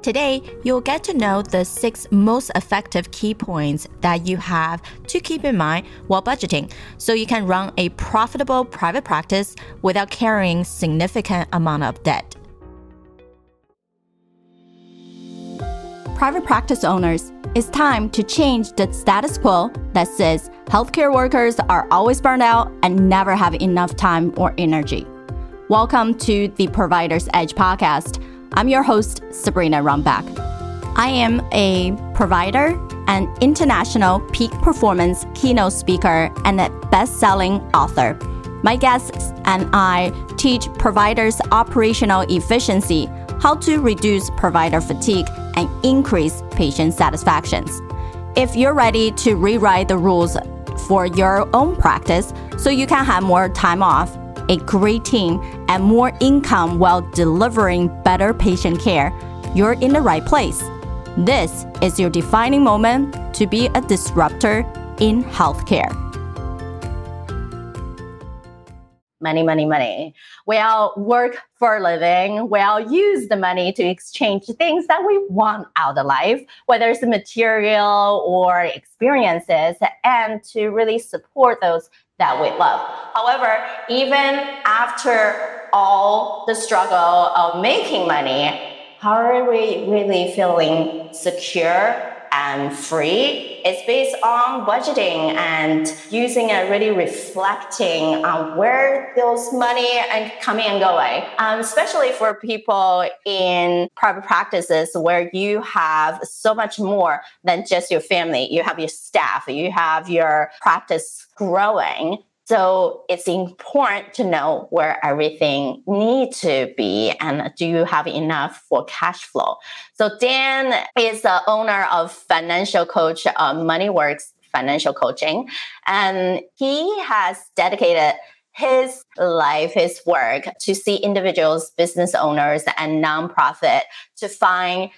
Today, you'll get to know the six most effective key points that you have to keep in mind while budgeting so you can run a profitable private practice without carrying significant amount of debt. Private practice owners, it's time to change the status quo that says healthcare workers are always burned out and never have enough time or energy. Welcome to the Provider's Edge podcast I'm your host, Sabrina Runbeck. I am a provider, an international peak performance keynote speaker, and a best selling author. My guests and I teach providers operational efficiency, how to reduce provider fatigue, and increase patient satisfactions. If you're ready to rewrite the rules for your own practice so you can have more time off, a great team, and more income while delivering better patient care, you're in the right place. This is your defining moment to be a disruptor in healthcare. Money, money, money. We all work for a living. We all use the money to exchange things that we want out of life, whether it's material or experiences, and to really support those that we love. However, even after all the struggle of making money, how are we really feeling secure and free. It's based on budgeting and using and really reflecting on where those money are coming and going. Um, especially for people in private practices where you have so much more than just your family. You have your staff, you have your practice growing. So it's important to know where everything needs to be and do you have enough for cash flow. So Dan is the owner of financial coach uh, MoneyWorks Financial Coaching, and he has dedicated his life, his work to see individuals, business owners, and nonprofit to find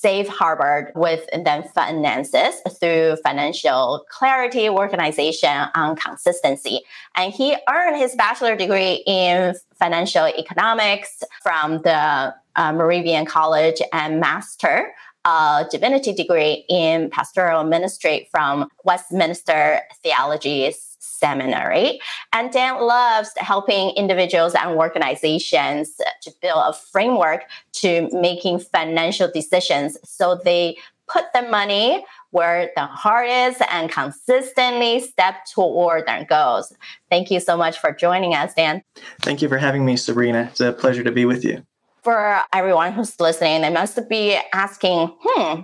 safe harbor with then finances through financial clarity, organization, and consistency. And he earned his bachelor degree in financial economics from the uh, Moravian College and master a divinity degree in pastoral ministry from Westminster Theology Seminary. And Dan loves helping individuals and organizations to build a framework to making financial decisions so they put the money where the heart is and consistently step toward their goals. Thank you so much for joining us, Dan. Thank you for having me, Sabrina. It's a pleasure to be with you. For everyone who's listening, they must be asking, hmm,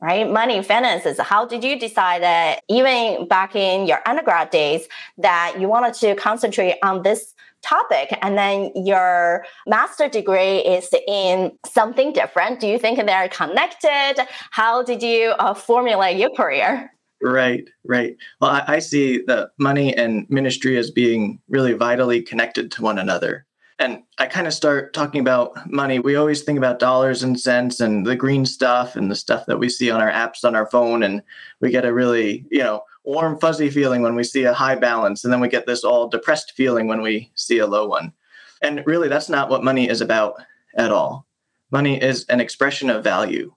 right? Money, finances. How did you decide that even back in your undergrad days that you wanted to concentrate on this topic and then your master degree is in something different? Do you think they're connected? How did you uh, formulate your career? Right, right. Well, I, I see the money and ministry as being really vitally connected to one another and I kind of start talking about money. We always think about dollars and cents and the green stuff and the stuff that we see on our apps on our phone. And we get a really, you know, warm, fuzzy feeling when we see a high balance. And then we get this all depressed feeling when we see a low one. And really, that's not what money is about at all. Money is an expression of value.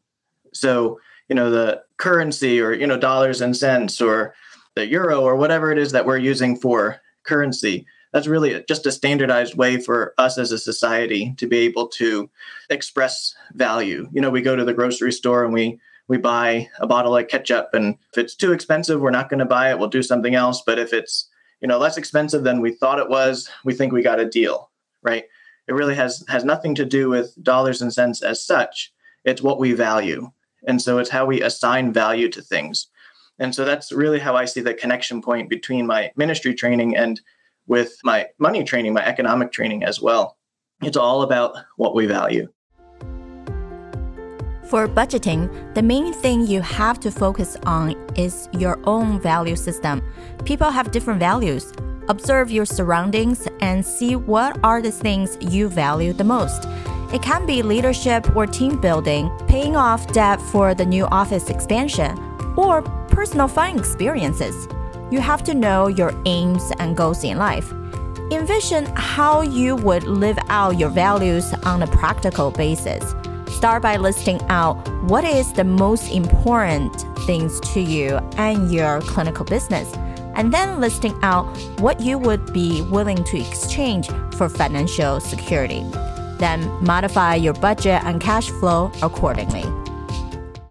So, you know, the currency or, you know, dollars and cents or the euro or whatever it is that we're using for currency that's really just a standardized way for us as a society to be able to express value. You know, we go to the grocery store and we we buy a bottle of ketchup and if it's too expensive, we're not going to buy it, we'll do something else, but if it's, you know, less expensive than we thought it was, we think we got a deal, right? It really has has nothing to do with dollars and cents as such. It's what we value. And so it's how we assign value to things. And so that's really how I see the connection point between my ministry training and with my money training, my economic training as well. It's all about what we value. For budgeting, the main thing you have to focus on is your own value system. People have different values. Observe your surroundings and see what are the things you value the most. It can be leadership or team building, paying off debt for the new office expansion, or personal fun experiences you have to know your aims and goals in life. Envision how you would live out your values on a practical basis. Start by listing out what is the most important things to you and your clinical business, and then listing out what you would be willing to exchange for financial security. Then modify your budget and cash flow accordingly.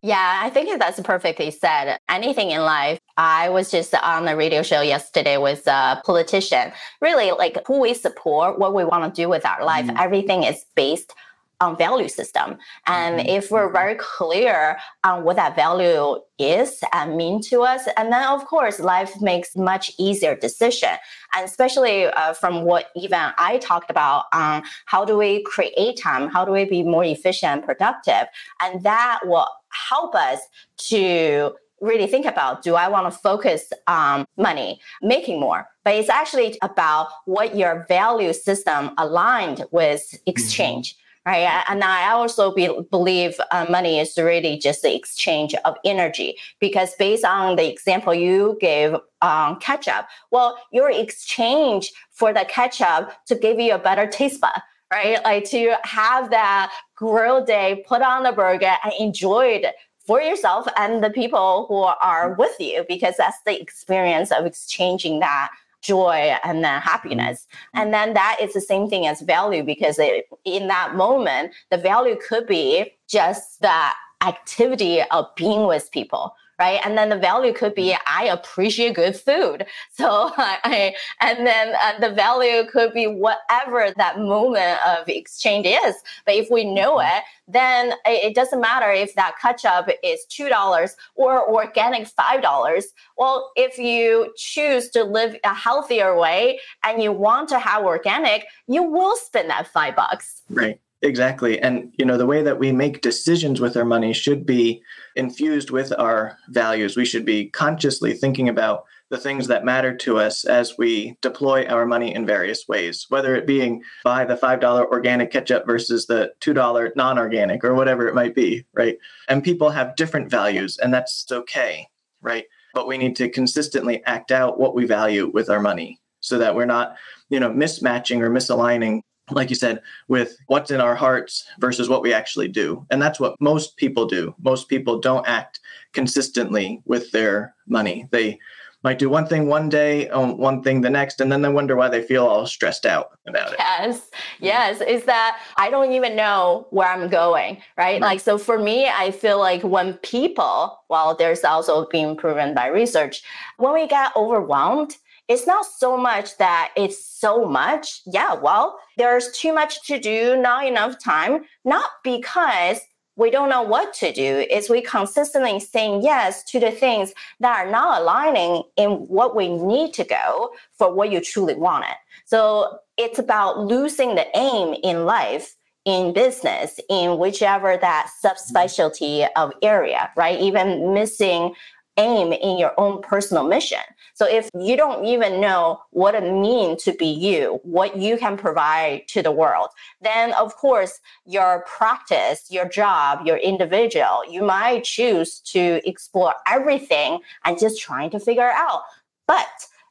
Yeah, I think that's perfectly said. Anything in life. I was just on a radio show yesterday with a politician. Really, like who we support, what we want to do with our life, mm-hmm. everything is based on value system. And mm-hmm. if we're very clear on what that value is and mean to us, and then of course life makes much easier decision. And especially uh, from what even I talked about on how do we create time, how do we be more efficient and productive, and that will help us to really think about do I want to focus on money, making more? But it's actually about what your value system aligned with exchange. Mm-hmm right? And I also be, believe uh, money is really just the exchange of energy because based on the example you gave on um, ketchup, well, your exchange for the ketchup to give you a better taste bud. Right, like to have that grill day, put on the burger and enjoy it for yourself and the people who are with you, because that's the experience of exchanging that joy and then happiness. Mm-hmm. And then that is the same thing as value because it, in that moment, the value could be just the activity of being with people right? And then the value could be I appreciate good food. So I, and then uh, the value could be whatever that moment of exchange is. But if we know mm-hmm. it, then it doesn't matter if that ketchup is $2 or organic $5. Well, if you choose to live a healthier way and you want to have organic, you will spend that five bucks. Right. Exactly. And you know, the way that we make decisions with our money should be infused with our values. We should be consciously thinking about the things that matter to us as we deploy our money in various ways, whether it being buy the $5 organic ketchup versus the $2 non organic or whatever it might be, right? And people have different values, and that's okay, right? But we need to consistently act out what we value with our money so that we're not, you know, mismatching or misaligning like you said, with what's in our hearts versus what we actually do. And that's what most people do. Most people don't act consistently with their money. They might do one thing one day, um, one thing the next, and then they wonder why they feel all stressed out about it. Yes, yes. Is that I don't even know where I'm going, right? right? Like, so for me, I feel like when people, well, there's also being proven by research, when we get overwhelmed, it's not so much that it's so much. Yeah, well, there's too much to do, not enough time, not because we don't know what to do. Is we consistently saying yes to the things that are not aligning in what we need to go for what you truly wanted. So it's about losing the aim in life in business in whichever that mm-hmm. subspecialty of area right? Even missing aim in your own personal mission. So if you don't even know what it means to be you, what you can provide to the world, then of course your practice, your job, your individual, you might choose to explore everything and just trying to figure out. But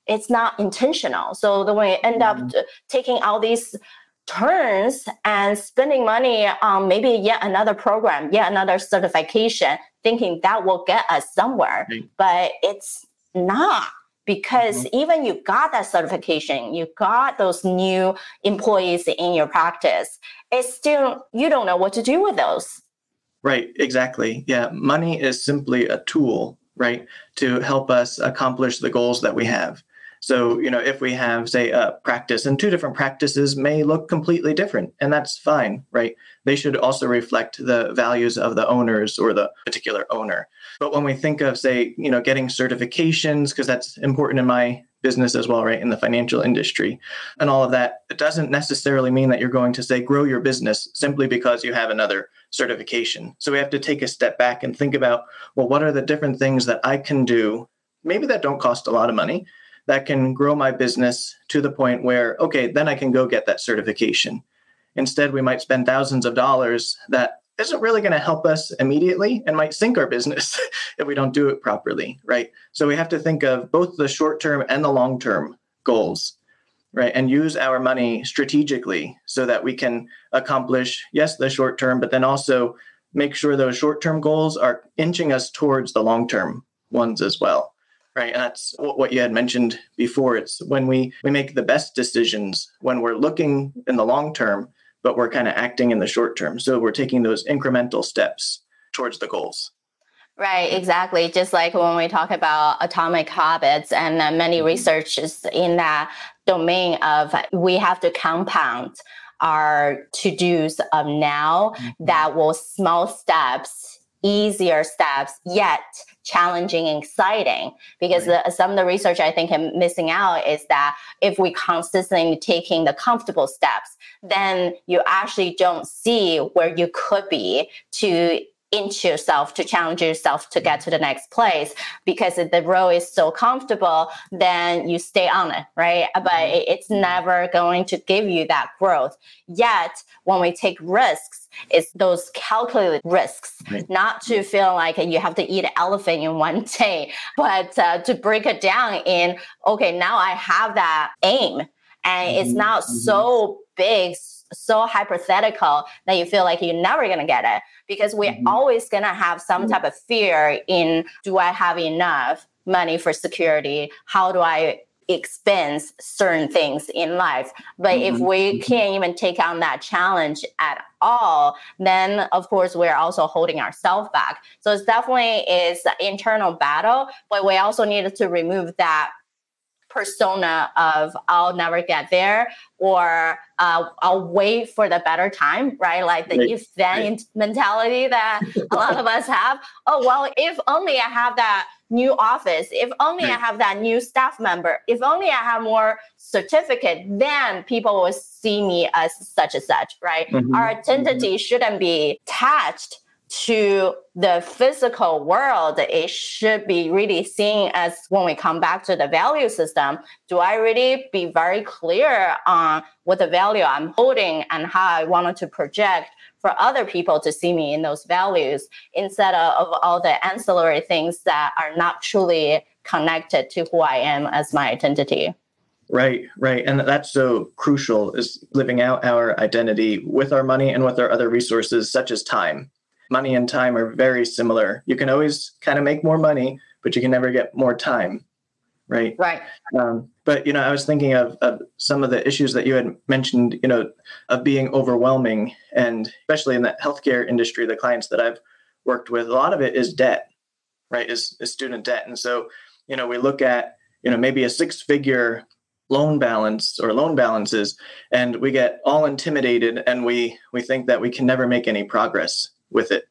it's not intentional. So the way you end up mm-hmm. taking all these turns and spending money on maybe yet another program, yet another certification, thinking that will get us somewhere. Right. But it's not because mm-hmm. even you got that certification, you got those new employees in your practice, it's still, you don't know what to do with those. Right, exactly. Yeah, money is simply a tool, right, to help us accomplish the goals that we have. So, you know, if we have, say, a practice and two different practices may look completely different, and that's fine, right? They should also reflect the values of the owners or the particular owner. But when we think of, say, you know, getting certifications, because that's important in my business as well, right, in the financial industry and all of that, it doesn't necessarily mean that you're going to say grow your business simply because you have another certification. So we have to take a step back and think about, well, what are the different things that I can do? Maybe that don't cost a lot of money that can grow my business to the point where, okay, then I can go get that certification. Instead, we might spend thousands of dollars that isn't really going to help us immediately and might sink our business if we don't do it properly, right? So we have to think of both the short term and the long term goals. right? And use our money strategically so that we can accomplish, yes, the short term, but then also make sure those short term goals are inching us towards the long term ones as well. Right. And that's what you had mentioned before. It's when we, we make the best decisions when we're looking in the long term, but we're kind of acting in the short term. So we're taking those incremental steps towards the goals. Right, exactly. Just like when we talk about atomic habits, and uh, many mm-hmm. researchers in that domain of we have to compound our to dos of now mm-hmm. that will small steps, easier steps, yet challenging and exciting. Because right. the, some of the research I think I'm missing out is that if we consistently taking the comfortable steps, then you actually don't see where you could be to inch yourself to challenge yourself to get to the next place because if the role is so comfortable then you stay on it right but mm-hmm. it's never going to give you that growth yet when we take risks it's those calculated risks right. not to feel like you have to eat an elephant in one day but uh, to break it down in okay now i have that aim and mm-hmm. it's not mm-hmm. so big so hypothetical that you feel like you're never going to get it because we're mm-hmm. always going to have some mm-hmm. type of fear in do I have enough money for security? How do I expense certain things in life? But mm-hmm. if we mm-hmm. can't even take on that challenge at all, then of course we're also holding ourselves back. So it's definitely is internal battle, but we also needed to remove that persona of I'll never get there or uh, I'll wait for the better time, right? Like the right. if then right. mentality that a lot of us have. Oh, well, if only I have that new office, if only right. I have that new staff member, if only I have more certificate, then people will see me as such and such, right? Mm-hmm. Our identity mm-hmm. shouldn't be attached to the physical world, it should be really seen as when we come back to the value system, do I really be very clear on what the value I'm holding and how I wanted to project for other people to see me in those values instead of, of all the ancillary things that are not truly connected to who I am as my identity. Right, right. And that's so crucial is living out our identity with our money and with our other resources, such as time money and time are very similar. You can always kind of make more money, but you can never get more time. Right. Right. Um, but you know, I was thinking of, of some of the issues that you had mentioned. You know, of being overwhelming, and especially in the healthcare industry, the clients that I've worked with, a lot of it is debt. Right. Is, is student debt, and so you know, we look at you know maybe a six-figure loan balance or loan balances and we get all intimidated and we we think that we can never make any progress with it,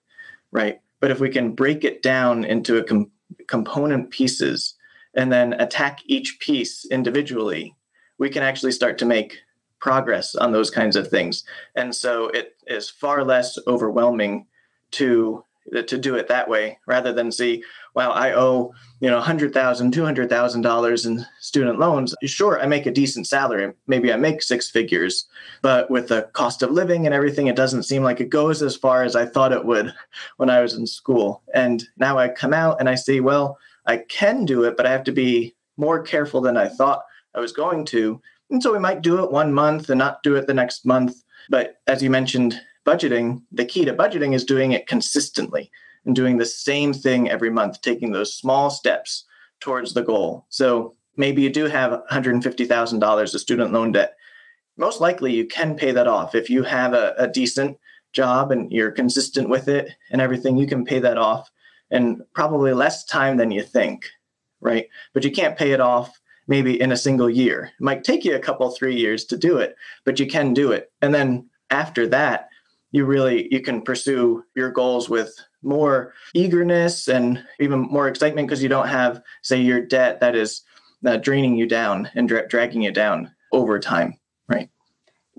right? But if we can break it down into com- component pieces and then attack each piece individually, we can actually start to make progress on those kinds of things. And so it is far less overwhelming to to do it that way rather than see wow i owe you know $100000 $200000 in student loans. Sure i make a decent salary maybe i make six figures but with the cost of living and everything it doesn't seem like it goes as far as i thought it would when i was in school. And now i come out and i see well i can do it but i have to be more careful than i thought i was going to. And so we might do it one month and not do it the next month. But as you mentioned budgeting, the key to budgeting is doing it consistently and doing the same thing every month, taking those small steps towards the goal. So maybe you do have $150,000 of student loan debt. Most likely you can pay that off. If you have a, a decent job and you're consistent with it and everything, you can pay that off in probably less time than you think, right? But you can't pay it off maybe in a single year. It might take you a couple, three years to do it, but you can do it. And then after that, you really you can pursue your goals with more eagerness and even more excitement because you don't have say your debt that is uh, draining you down and dra- dragging you down over time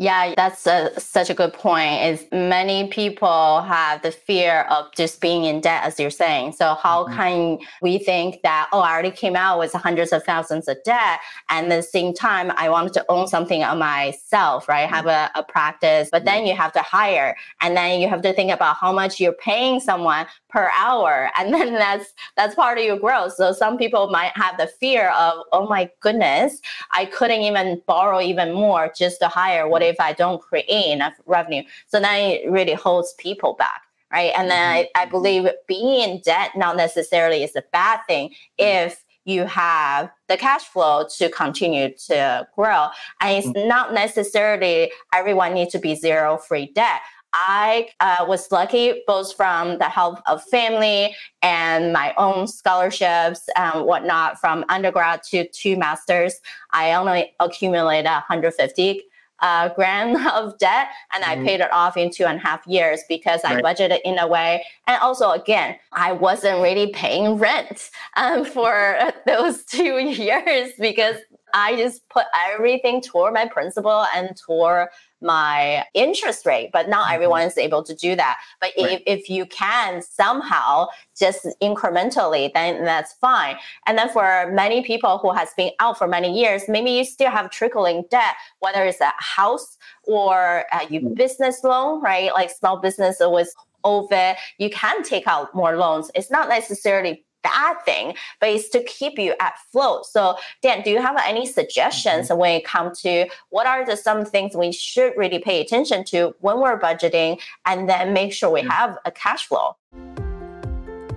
Yeah, that's a, such a good point. Is many people have the fear of just being in debt, as you're saying. So how mm-hmm. can we think that oh, I already came out with hundreds of thousands of debt, and at the same time I wanted to own something on myself, right? Mm-hmm. Have a, a practice, but then you have to hire, and then you have to think about how much you're paying someone per hour, and then that's that's part of your growth. So some people might have the fear of oh my goodness, I couldn't even borrow even more just to hire what if I don't create enough revenue? So then it really holds people back. Right. And then I, I believe being in debt not necessarily is a bad thing if you have the cash flow to continue to grow. And it's mm. not necessarily everyone needs to be zero free debt. I uh, was lucky both from the help of family and my own scholarships and whatnot from undergrad to two masters. I only accumulated 150 uh, grand of debt and mm-hmm. I paid it off in two and a half years because I budgeted in a way. And also, again, I wasn't really paying rent um, for those two years because I just put everything toward my principal and toward my interest rate, but not mm-hmm. everyone is able to do that. But right. if, if you can somehow just incrementally, then that's fine. And then for many people who has been out for many years, maybe you still have trickling debt, whether it's a house or a mm. business loan, right? Like small business with over, you can take out more loans. It's not necessarily bad thing, but it's to keep you at float. So, Dan, do you have any suggestions mm-hmm. when it comes to what are the some things we should really pay attention to when we're budgeting, and then make sure we mm-hmm. have a cash flow?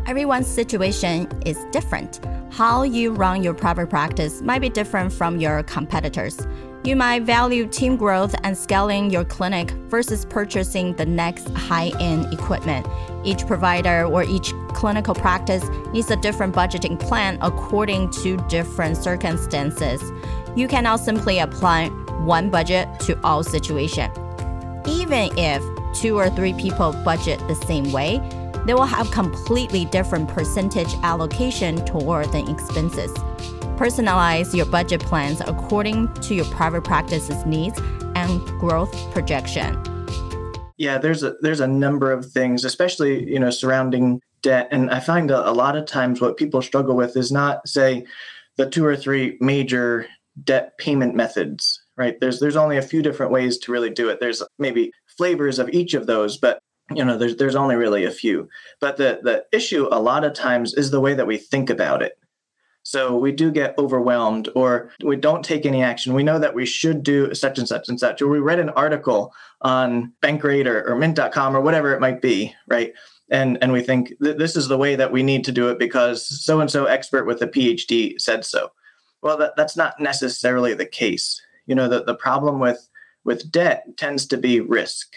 Everyone's situation is different. How you run your private practice might be different from your competitors. You might value team growth and scaling your clinic versus purchasing the next high end equipment. Each provider or each clinical practice needs a different budgeting plan according to different circumstances. You cannot simply apply one budget to all situations. Even if two or three people budget the same way, they will have completely different percentage allocation toward the expenses. Personalize your budget plans according to your private practice's needs and growth projection. Yeah, there's a there's a number of things, especially you know surrounding debt, and I find a, a lot of times what people struggle with is not say the two or three major debt payment methods, right? There's there's only a few different ways to really do it. There's maybe flavors of each of those, but you know there's there's only really a few. But the the issue a lot of times is the way that we think about it. So we do get overwhelmed or we don't take any action. We know that we should do such and such and such. Or we read an article on Bankrate or, or Mint.com or whatever it might be, right? And, and we think th- this is the way that we need to do it because so and so expert with a PhD said so. Well, that, that's not necessarily the case. You know, the, the problem with, with debt tends to be risk,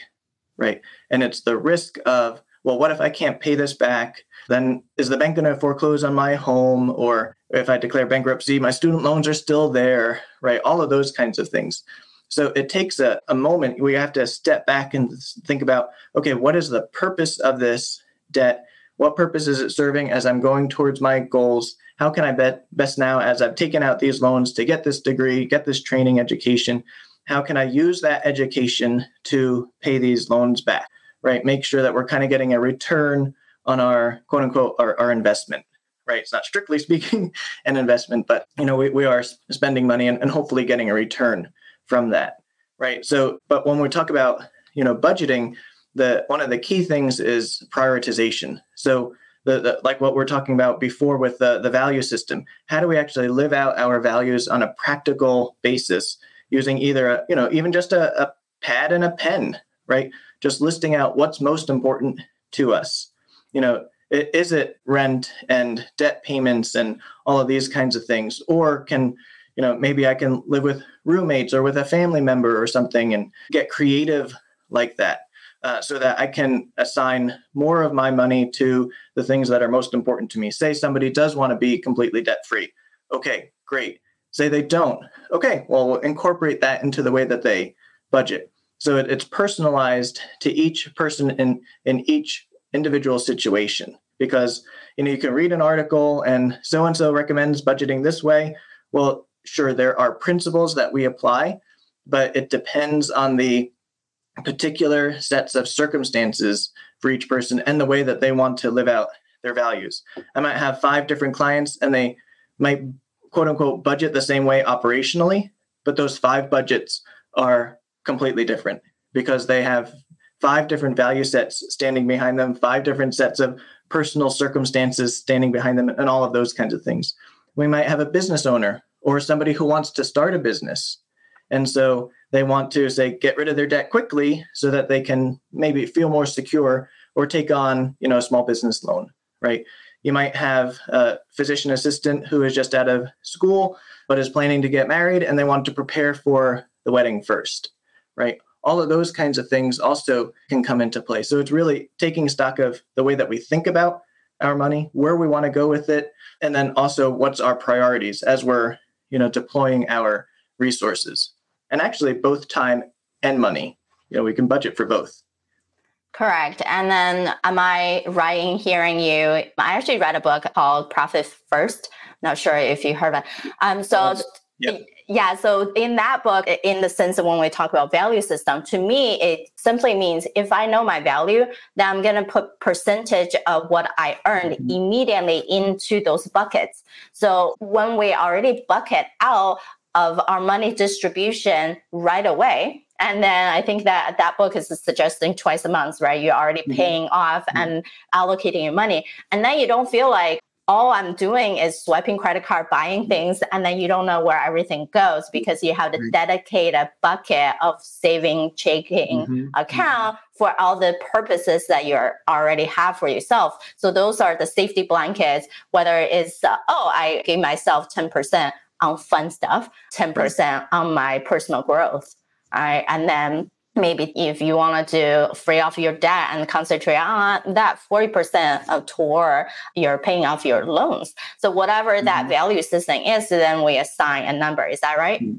right? And it's the risk of, well, what if I can't pay this back? Then is the bank going to foreclose on my home? Or if I declare bankruptcy, my student loans are still there, right? All of those kinds of things. So it takes a, a moment. We have to step back and think about okay, what is the purpose of this debt? What purpose is it serving as I'm going towards my goals? How can I bet best now as I've taken out these loans to get this degree, get this training education? How can I use that education to pay these loans back? Right? Make sure that we're kind of getting a return on our quote unquote our, our investment right? It's not strictly speaking an investment but you know we, we are spending money and, and hopefully getting a return from that right? So but when we talk about you know budgeting the one of the key things is prioritization. So the, the, like what we're talking about before with the, the value system how do we actually live out our values on a practical basis using either a, you know even just a, a pad and a pen right just listing out what's most important to us you know, is it rent and debt payments and all of these kinds of things? Or can, you know, maybe I can live with roommates or with a family member or something and get creative like that. Uh, so that I can assign more of my money to the things that are most important to me. Say somebody does want to be completely debt free. Okay, great. Say they don't. Okay, well, we'll incorporate that into the way that they budget. So it, it's personalized to each person in in each individual situation because you know you can read an article and so and so recommends budgeting this way well sure there are principles that we apply but it depends on the particular sets of circumstances for each person and the way that they want to live out their values. I might have five different clients and they might quote unquote budget the same way operationally, but those five budgets are completely different because they have five different value sets standing behind them, five different sets of personal circumstances standing behind them, and all of those kinds of things. We might have a business owner or somebody who wants to start a business. And so they want to say get rid of their debt quickly so that they can maybe feel more secure or take on, you know, a small business loan, right? You might have a physician assistant who is just out of school but is planning to get married and they want to prepare for the wedding first, right? All of those kinds of things also can come into play. So it's really taking stock of the way that we think about our money, where we want to go with it, and then also what's our priorities as we're, you know, deploying our resources. And actually both time and money. You know, we can budget for both. Correct. And then am I right in hearing you? I actually read a book called Profit First. Not sure if you heard of it. Um, so yeah. Yeah, so in that book, in the sense of when we talk about value system, to me, it simply means if I know my value, then I'm going to put percentage of what I earned mm-hmm. immediately into those buckets. So when we already bucket out of our money distribution right away, and then I think that that book is suggesting twice a month, right? You're already mm-hmm. paying mm-hmm. off and allocating your money. And then you don't feel like all I'm doing is swiping credit card, buying mm-hmm. things, and then you don't know where everything goes because you have to dedicate a bucket of saving, checking mm-hmm. account for all the purposes that you already have for yourself. So those are the safety blankets, whether it's, uh, oh, I gave myself 10% on fun stuff, 10% right. on my personal growth right? And then maybe if you want to free off your debt and concentrate on that 40% of tour you're paying off your loans. So whatever mm-hmm. that value system is then we assign a number. Is that right? Mm-hmm.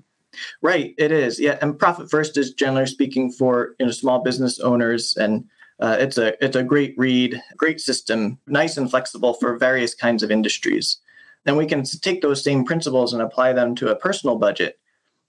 right it is. Yeah and profit first is generally speaking for you know small business owners and uh, it's a it's a great read great system nice and flexible for various kinds of industries. Then we can take those same principles and apply them to a personal budget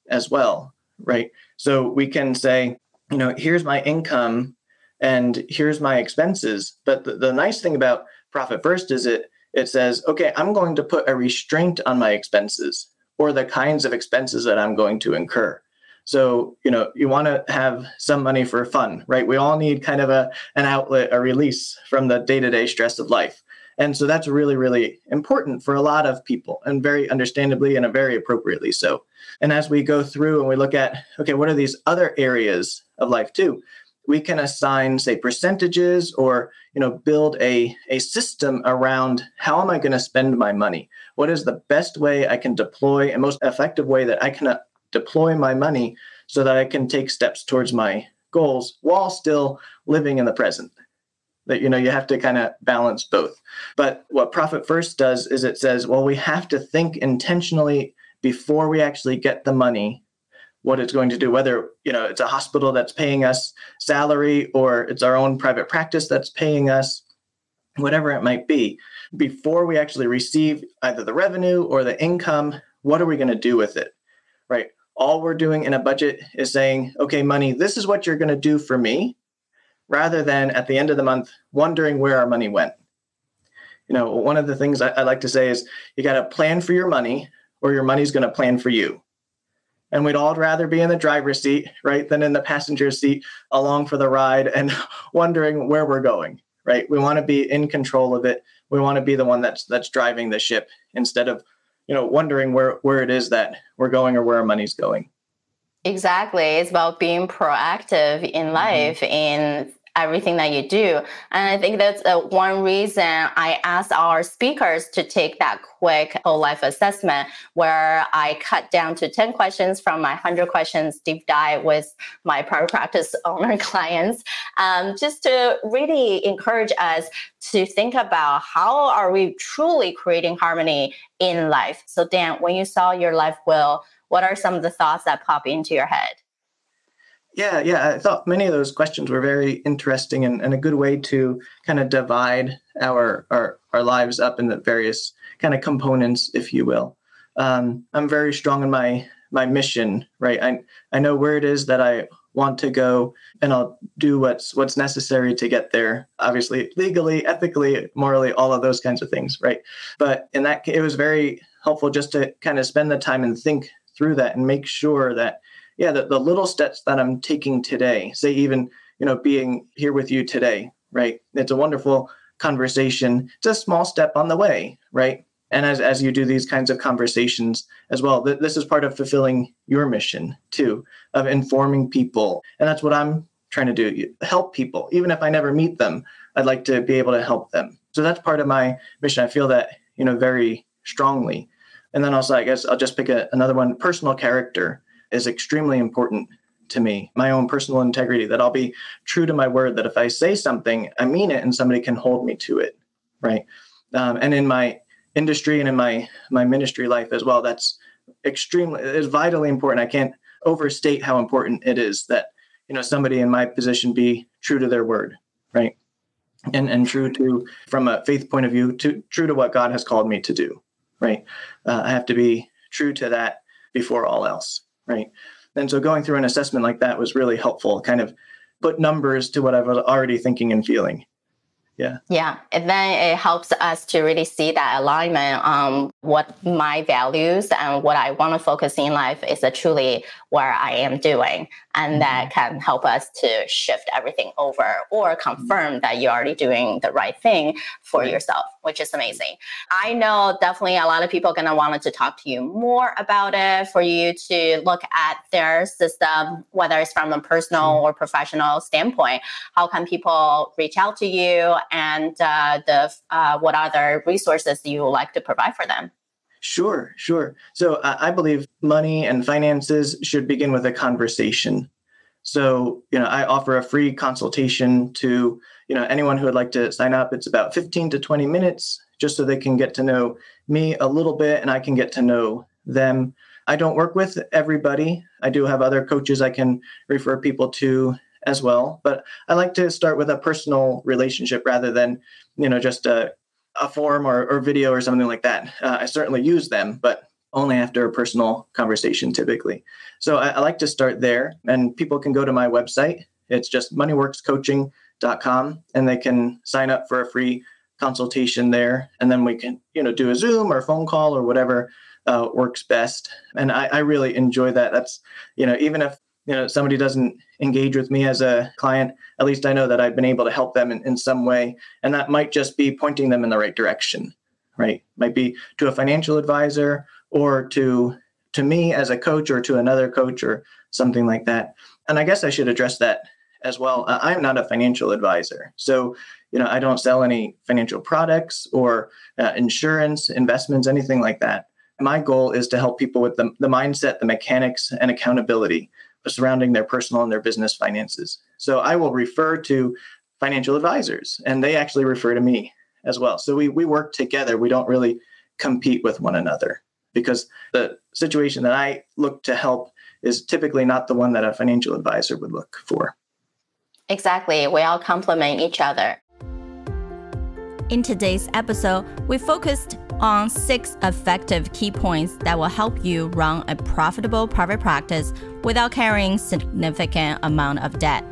as well right? So we can say, you know, here's my income and here's my expenses. But the, the nice thing about Profit First is it it says, okay, I'm going to put a restraint on my expenses or the kinds of expenses that I'm going to incur. So, you know, you want to have some money for fun, right? We all need kind of a an outlet, a release from the day-to-day stress of life. And so that's really, really important for a lot of people and very understandably and very appropriately so. And as we go through and we look at, okay, what are these other areas of life too? We can assign, say, percentages or, you know, build a, a system around how am I going to spend my money? What is the best way I can deploy and most effective way that I can uh, deploy my money so that I can take steps towards my goals while still living in the present? That you know you have to kind of balance both. But what profit first does is it says well we have to think intentionally before we actually get the money what it's going to do whether you know it's a hospital that's paying us salary or it's our own private practice that's paying us whatever it might be. Before we actually receive either the revenue or the income what are we going to do with it right? All we're doing in a budget is saying okay money this is what you're going to do for me rather than at the end of the month wondering where our money went. You know, one of the things I, I like to say is you got to plan for your money or your money's going to plan for you. And we'd all rather be in the driver's seat, right, than in the passenger seat along for the ride and wondering where we're going, right? We want to be in control of it. We want to be the one that's that's driving the ship instead of, you know, wondering where where it is that we're going or where our money's going. Exactly. It's about being proactive in mm-hmm. life in everything that you do. And I think that's uh, one reason I asked our speakers to take that quick whole life assessment where I cut down to 10 questions from my 100 questions deep dive with my private practice owner clients, um, just to really encourage us to think about how are we truly creating harmony in life. So Dan, when you saw your life wheel, what are some of the thoughts that pop into your head? Yeah, yeah. I thought many of those questions were very interesting and, and a good way to kind of divide our, our our lives up in the various kind of components, if you will. Um, I'm very strong in my my mission, right? I I know where it is that I want to go and I'll do what's what's necessary to get there. Obviously, legally, ethically, morally, all of those kinds of things, right? But in that it was very helpful just to kind of spend the time and think through that and make sure that yeah, the, the little steps that I'm taking today, say even, you know, being here with you today, right? It's a wonderful conversation. It's a small step on the way, right? and as, as you do these kinds of conversations as well th- this is part of fulfilling your mission too of informing people and that's what i'm trying to do help people even if i never meet them i'd like to be able to help them so that's part of my mission i feel that you know very strongly and then also i guess i'll just pick a, another one. Personal character is extremely important to me. My own personal integrity that i'll be true to my word that if i say something i mean it and somebody can hold me to it right? Um, and in my industry and in my my ministry life as well that's extremely is vitally important. I can't overstate how important it is that you know somebody in my position be true to their word right? And and true to from a faith point of view to true to what god has called me to do right? Uh, i have to be true to that before all else right? And so going through an assessment like that was really helpful kind of put numbers to what i was already thinking and feeling. Yeah. Yeah and then it helps us to really see that alignment on what my values and what i want to focus in life is truly where i am doing and mm-hmm. that can help us to shift everything over or confirm that you're already doing the right thing for yourself which is amazing. I know definitely a lot of people are going to want to talk to you more about it for you to look at their system whether it's from a personal mm-hmm. or professional standpoint. How can people reach out to you and uh, the uh, what other resources you would like to provide for them Sure, sure. So uh, I believe money and finances should begin with a conversation. So, you know, I offer a free consultation to, you know, anyone who would like to sign up. It's about 15 to 20 minutes just so they can get to know me a little bit and I can get to know them. I don't work with everybody. I do have other coaches I can refer people to as well, but I like to start with a personal relationship rather than, you know, just a a form or, or video or something like that. Uh, I certainly use them, but only after a personal conversation typically. So I, I, like to start there, and people can go to my website. It's just moneyworkscoaching.com, and they can sign up for a free consultation there, and then we can you know do a Zoom or phone call or whatever uh, works best. And I, I really enjoy that. That's you know even if you know somebody doesn't engage with me as a client at least i know that i've been able to help them in, in some way and that might just be pointing them in the right direction right? Might be to a financial advisor or to to me as a coach or to another coach or something like that. And i guess i should address that as well. I'm not a financial advisor so you know i don't sell any financial products or uh, insurance investments anything like that. My goal is to help people with the, the mindset the mechanics and accountability surrounding their personal and their business finances. So I will refer to financial advisors, and they actually refer to me as well. So we, we work together. We don't really compete with one another because the situation that I look to help is typically not the one that a financial advisor would look for. Exactly. We all complement each other. In today's episode, we focused on six effective key points that will help you run a profitable private practice without carrying significant amount of debt.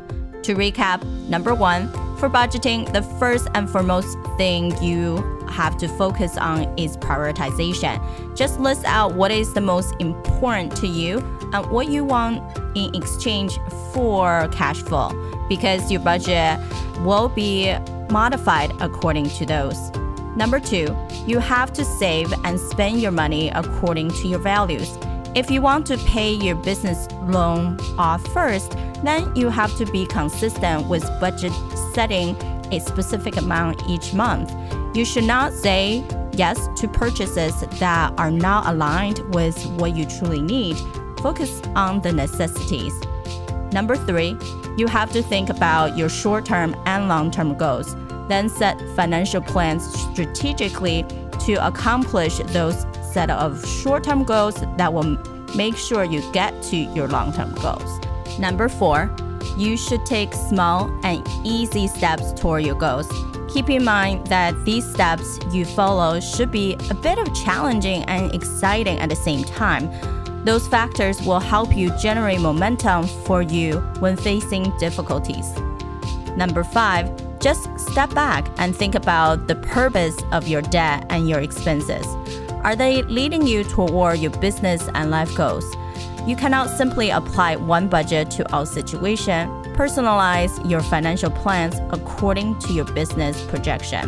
To recap, number 1, for budgeting, the first and foremost thing you have to focus on is prioritization. Just list out what is the most important to you and what you want in exchange for cash flow because your budget will be modified according to those. Number two, you have to save and spend your money according to your values. If you want to pay your business loan off first, then you have to be consistent with budget setting a specific amount each month. You should not say yes to purchases that are not aligned with what you truly need. Focus on the necessities. Number three, you have to think about your short term and long term goals then set financial plans strategically to accomplish those set of short-term goals that will make sure you get to your long-term goals. Number 4, you should take small and easy steps toward your goals. Keep in mind that these steps you follow should be a bit of challenging and exciting at the same time. Those factors will help you generate momentum for you when facing difficulties. Number five, just step back and think about the purpose of your debt and your expenses. Are they leading you toward your business and life goals? You cannot simply apply one budget to all situation. Personalize your financial plans according to your business projection.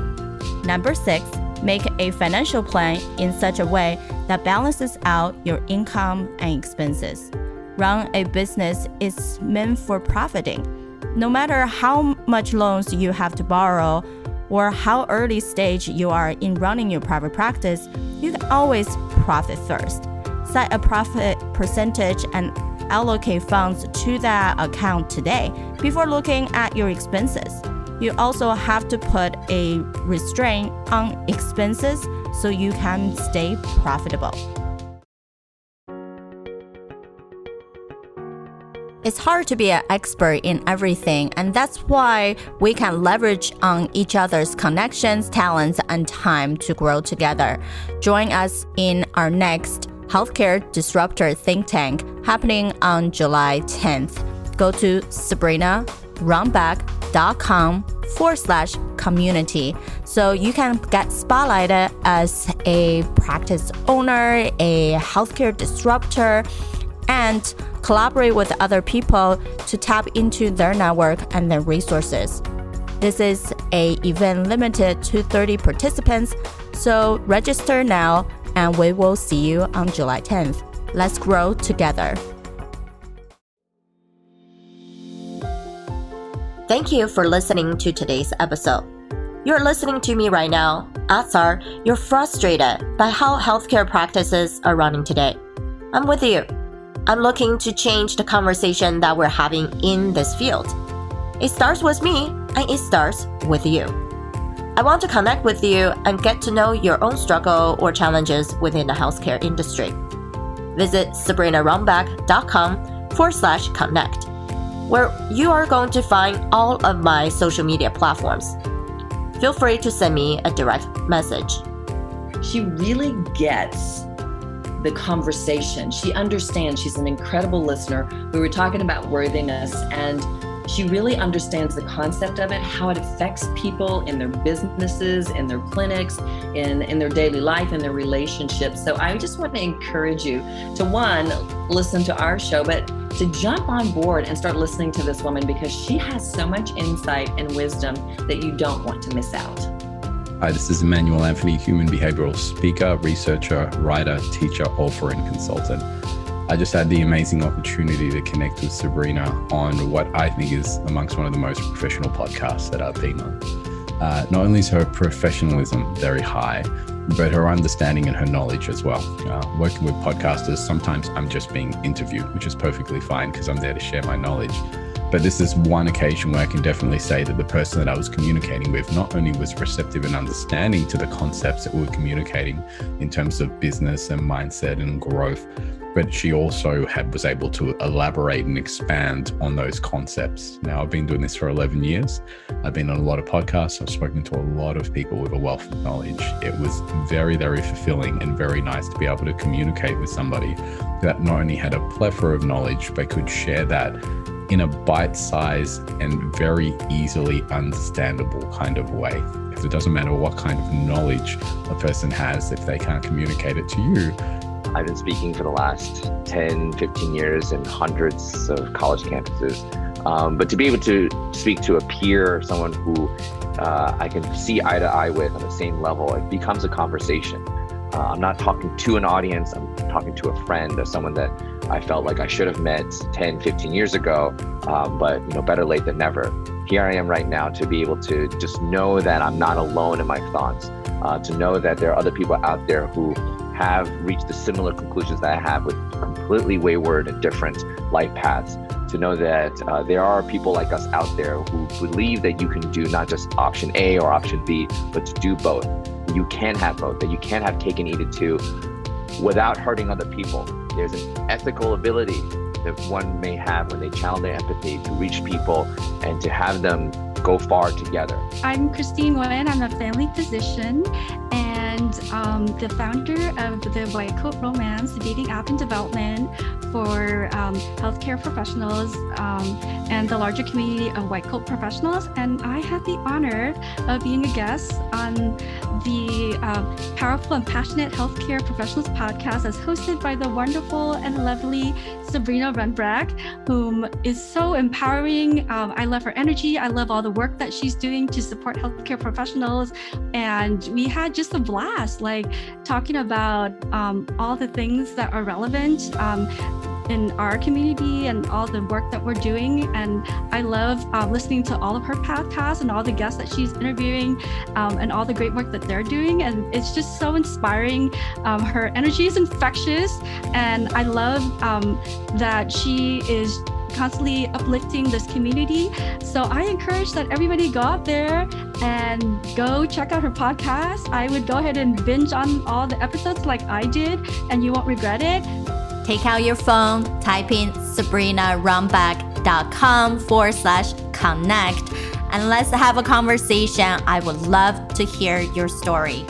Number six, make a financial plan in such a way that balances out your income and expenses. Run a business is meant for profiting. No matter how much loans you have to borrow or how early stage you are in running your private practice, you can always profit first set a profit percentage and allocate funds to that account today before looking at your expenses. You also have to put a restraint on expenses so you can stay profitable. It's hard to be an expert in everything, and that's why we can leverage on each other's connections, talents, and time to grow together. Join us in our next Healthcare Disruptor Think Tank happening on July 10th. Go to sabrinarunbeck.com forward slash community so you can get spotlighted as a practice owner, a healthcare disruptor, and collaborate with other people to tap into their network and their resources. This is a event limited to 30 participants, so register now and we will see you on July 10th. Let's grow together. Thank you for listening to today's episode. You're listening to me right now. Odds are you're frustrated by how healthcare practices are running today. I'm with you. I'm looking to change the conversation that we're having in this field. It starts with me and it starts with you. I want to connect with you and get to know your own struggle or challenges within the healthcare industry. Visit sabrinarunbeck.com forward slash connect, where you are going to find all of my social media platforms. Feel free to send me a direct message. She really gets the conversation. She understands. She's an incredible listener. We were talking about worthiness and she really understands the concept of it, how it affects people in their businesses, in their clinics, in, in their daily life, in their relationships. So I just want to encourage you to one, listen to our show, but to jump on board and start listening to this woman because she has so much insight and wisdom that you don't want to miss out. Hi, this is Emmanuel Anthony, human behavioral speaker, researcher, writer, teacher, author, and consultant. I just had the amazing opportunity to connect with Sabrina on what I think is amongst one of the most professional podcasts that I've been on. Uh, not only is her professionalism very high, but her understanding and her knowledge as well. Uh, working with podcasters, sometimes I'm just being interviewed, which is perfectly fine because I'm there to share my knowledge. But this is one occasion where I can definitely say that the person that I was communicating with not only was receptive and understanding to the concepts that we were communicating in terms of business and mindset and growth, but she also had was able to elaborate and expand on those concepts. Now I've been doing this for 11 years. I've been on a lot of podcasts. I've spoken to a lot of people with a wealth of knowledge. It was very, very fulfilling and very nice to be able to communicate with somebody that not only had a plethora of knowledge, but could share that in a bite sized and very easily understandable kind of way. Because it doesn't matter what kind of knowledge a person has, if they can't communicate it to you, I've been speaking for the last 10, 15 years in hundreds of college campuses. Um, but to be able to speak to a peer, someone who uh, I can see eye to eye with on the same level, it becomes a conversation. Uh, I'm not talking to an audience, I'm talking to a friend or someone that I felt like I should have met 10, 15 years ago, um, but you know, better late than never. Here I am right now to be able to just know that I'm not alone in my thoughts, uh, to know that there are other people out there who have reached the similar conclusions that I have with completely wayward and different life paths. To know that uh, there are people like us out there who believe that you can do not just option A or option B, but to do both. You can have both, that you can have cake and eat it too without hurting other people. There's an ethical ability that one may have when they channel their empathy to reach people and to have them go far together. I'm Christine Nguyen. I'm a family physician and and um, the founder of the White Coat Romance dating app and development for um, healthcare professionals um, and the larger community of white coat professionals. And I had the honor of being a guest on the uh, Powerful and Passionate Healthcare Professionals podcast as hosted by the wonderful and lovely Sabrina Runbeck, whom is so empowering. Um, I love her energy. I love all the work that she's doing to support healthcare professionals. And we had just a blast, like talking about um, all the things that are relevant. Um, in our community and all the work that we're doing. And I love uh, listening to all of her podcasts and all the guests that she's interviewing um, and all the great work that they're doing. And it's just so inspiring. Um, her energy is infectious. And I love um, that she is constantly uplifting this community. So I encourage that everybody go out there and go check out her podcast. I would go ahead and binge on all the episodes like I did, and you won't regret it. Take out your phone, type in sabrinarunbeck.com forward slash connect, and let's have a conversation. I would love to hear your story.